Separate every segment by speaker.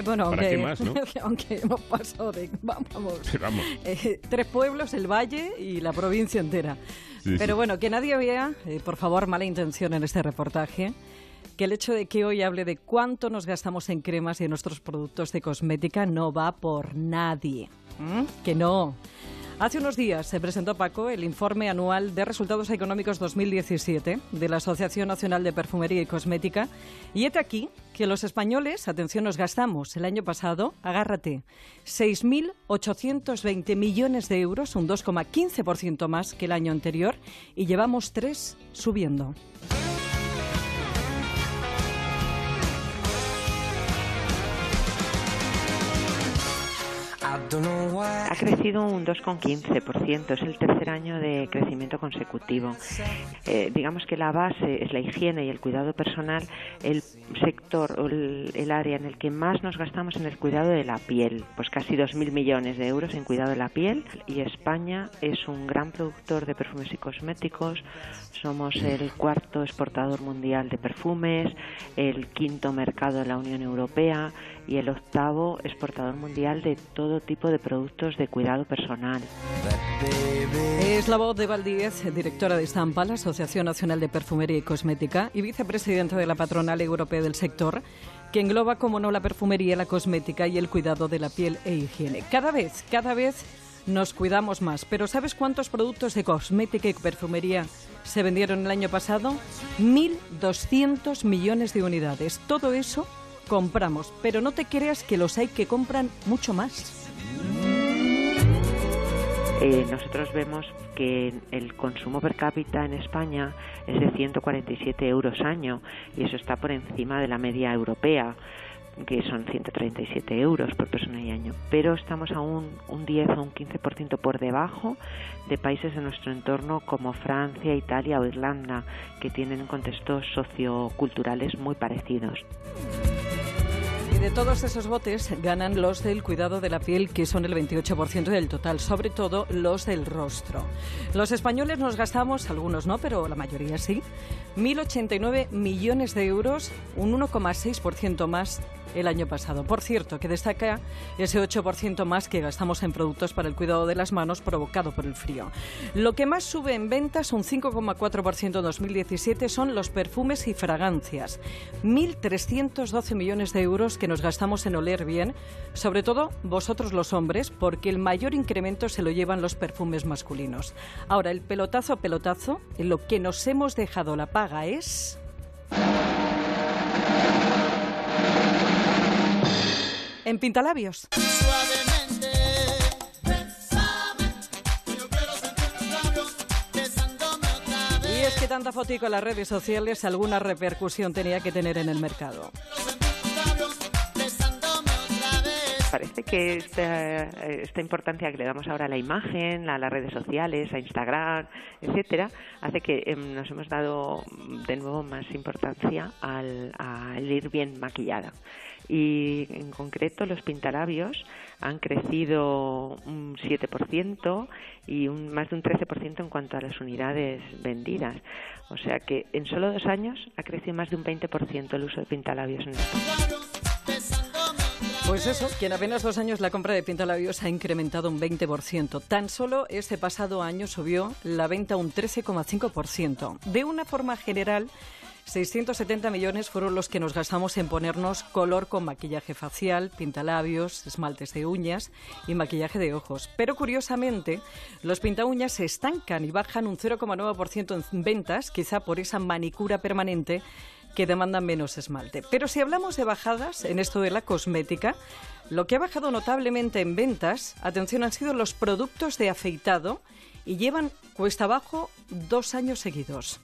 Speaker 1: Eh, bueno,
Speaker 2: ¿Para
Speaker 1: aunque,
Speaker 2: qué más, no?
Speaker 1: aunque hemos pasado de, vamos,
Speaker 2: Vamos.
Speaker 1: eh, tres pueblos, el valle y la provincia entera.
Speaker 2: Sí,
Speaker 1: Pero
Speaker 2: sí.
Speaker 1: bueno, que nadie vea, eh, por favor, mala intención en este reportaje, que el hecho de que hoy hable de cuánto nos gastamos en cremas y en nuestros productos de cosmética no va por nadie. ¿m? Que no. Hace unos días se presentó, Paco, el informe anual de resultados económicos 2017 de la Asociación Nacional de Perfumería y Cosmética. Y hete aquí que los españoles, atención, nos gastamos el año pasado, agárrate, 6.820 millones de euros, un 2,15% más que el año anterior, y llevamos tres subiendo.
Speaker 3: Ha crecido un 2,15%, es el tercer año de crecimiento consecutivo. Eh, digamos que la base es la higiene y el cuidado personal, el sector o el, el área en el que más nos gastamos en el cuidado de la piel, pues casi 2.000 millones de euros en cuidado de la piel y España es un gran productor de perfumes y cosméticos, somos el cuarto exportador mundial de perfumes, el quinto mercado de la Unión Europea y el octavo exportador mundial de todo tipo de productos de cuidado personal.
Speaker 1: Es la voz de Valdíez, directora de Estampa, la Asociación Nacional de Perfumería y Cosmética, y vicepresidenta de la Patronal Europea del Sector, que engloba, como no, la perfumería, la cosmética y el cuidado de la piel e higiene. Cada vez, cada vez nos cuidamos más. Pero ¿sabes cuántos productos de cosmética y perfumería se vendieron el año pasado? 1.200 millones de unidades. Todo eso compramos, pero no te creas que los hay que compran mucho más.
Speaker 3: Eh, nosotros vemos que el consumo per cápita en España es de 147 euros año y eso está por encima de la media europea que son 137 euros por persona y año, pero estamos aún un 10 o un 15% por debajo de países de nuestro entorno como Francia, Italia o Irlanda, que tienen contextos socioculturales muy parecidos.
Speaker 1: Y de todos esos botes ganan los del cuidado de la piel, que son el 28% del total, sobre todo los del rostro. Los españoles nos gastamos, algunos no, pero la mayoría sí, 1.089 millones de euros, un 1,6% más el año pasado. Por cierto, que destaca ese 8% más que gastamos en productos para el cuidado de las manos provocado por el frío. Lo que más sube en ventas, un 5,4% en 2017, son los perfumes y fragancias. 1.312 millones de euros que nos gastamos en oler bien, sobre todo vosotros los hombres, porque el mayor incremento se lo llevan los perfumes masculinos. Ahora, el pelotazo, pelotazo, en lo que nos hemos dejado la paga es... En pintalabios. Y es que tanta fotico en las redes sociales alguna repercusión tenía que tener en el mercado.
Speaker 3: Parece que esta, esta, importancia que le damos ahora a la imagen, a las redes sociales, a Instagram, etcétera, hace que eh, nos hemos dado de nuevo más importancia al, al ir bien maquillada. Y en concreto los pintalabios han crecido un 7% y un, más de un 13% en cuanto a las unidades vendidas. O sea que en solo dos años ha crecido más de un 20% el uso de pintalabios en España.
Speaker 1: Pues eso, que en apenas dos años la compra de pintalabios ha incrementado un 20%. Tan solo este pasado año subió la venta un 13,5%. De una forma general, 670 millones fueron los que nos gastamos en ponernos color con maquillaje facial, pintalabios, esmaltes de uñas y maquillaje de ojos. Pero curiosamente, los pintauñas se estancan y bajan un 0,9% en ventas, quizá por esa manicura permanente que demandan menos esmalte. Pero si hablamos de bajadas en esto de la cosmética, lo que ha bajado notablemente en ventas, atención, han sido los productos de afeitado y llevan cuesta abajo dos años seguidos.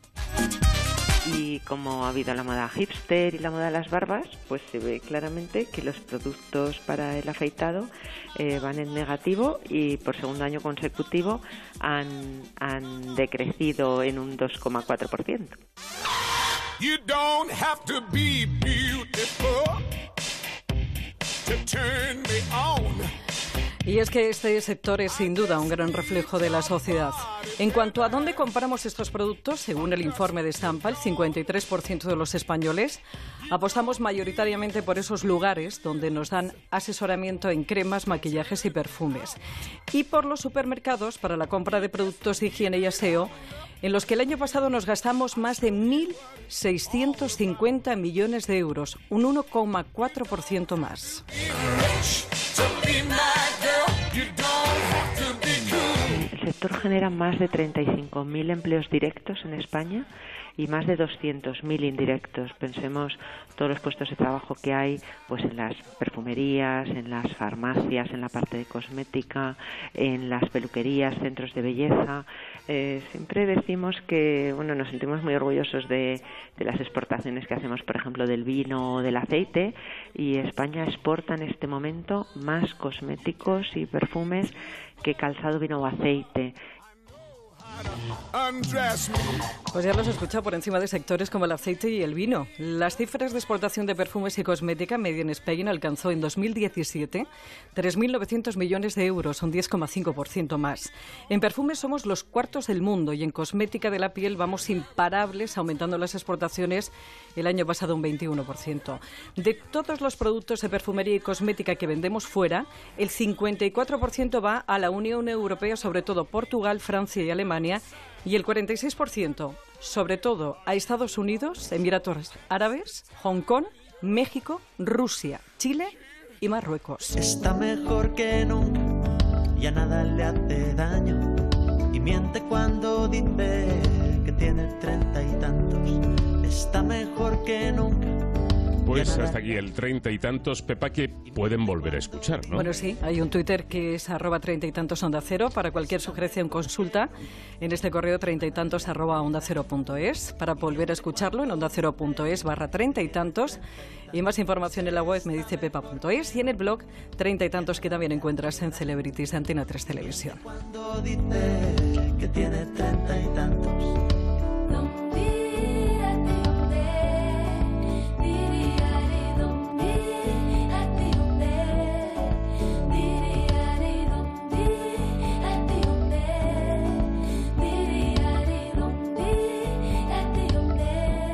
Speaker 3: Y como ha habido la moda hipster y la moda de las barbas, pues se ve claramente que los productos para el afeitado eh, van en negativo y por segundo año consecutivo han, han decrecido en un 2,4%.
Speaker 4: You don't have to be beautiful to turn me on.
Speaker 1: Y es que este sector es sin duda un gran reflejo de la sociedad. En cuanto a dónde compramos estos productos, según el informe de Stampa, el 53% de los españoles apostamos mayoritariamente por esos lugares donde nos dan asesoramiento en cremas, maquillajes y perfumes. Y por los supermercados para la compra de productos de higiene y aseo en los que el año pasado nos gastamos más de 1.650 millones de euros, un 1,4% más.
Speaker 3: El sector genera más de 35.000 empleos directos en España y más de 200.000 indirectos. Pensemos todos los puestos de trabajo que hay pues en las perfumerías, en las farmacias, en la parte de cosmética, en las peluquerías, centros de belleza. Eh, siempre decimos que bueno, nos sentimos muy orgullosos de, de las exportaciones que hacemos, por ejemplo, del vino o del aceite y España exporta en este momento más cosméticos y perfumes que calzado, vino o aceite.
Speaker 1: Pues ya los he escuchado por encima de sectores como el aceite y el vino. Las cifras de exportación de perfumes y cosmética medio en Spain alcanzó en 2017 3.900 millones de euros, un 10,5% más. En perfumes somos los cuartos del mundo y en cosmética de la piel vamos imparables, aumentando las exportaciones el año pasado un 21%. De todos los productos de perfumería y cosmética que vendemos fuera, el 54% va a la Unión Europea, sobre todo Portugal, Francia y Alemania, y el 46%, sobre todo a Estados Unidos, Emiratos Árabes, Hong Kong, México, Rusia, Chile y Marruecos.
Speaker 2: Está mejor que nunca, ya nada le hace daño. Y miente cuando dice que tiene treinta y tantos. Está mejor que nunca.
Speaker 5: Pues hasta aquí el treinta y tantos, Pepa, que pueden volver a escuchar, ¿no?
Speaker 1: Bueno, sí, hay un Twitter que es arroba treinta y tantos onda cero para cualquier sugerencia o consulta en este correo treinta y tantos arroba onda cero punto es para volver a escucharlo en onda cero punto es barra treinta y tantos y más información en la web me dice pepa.es y en el blog treinta y tantos que también encuentras en Celebrities de Antena 3 Televisión.
Speaker 2: Cuando dice que tiene treinta y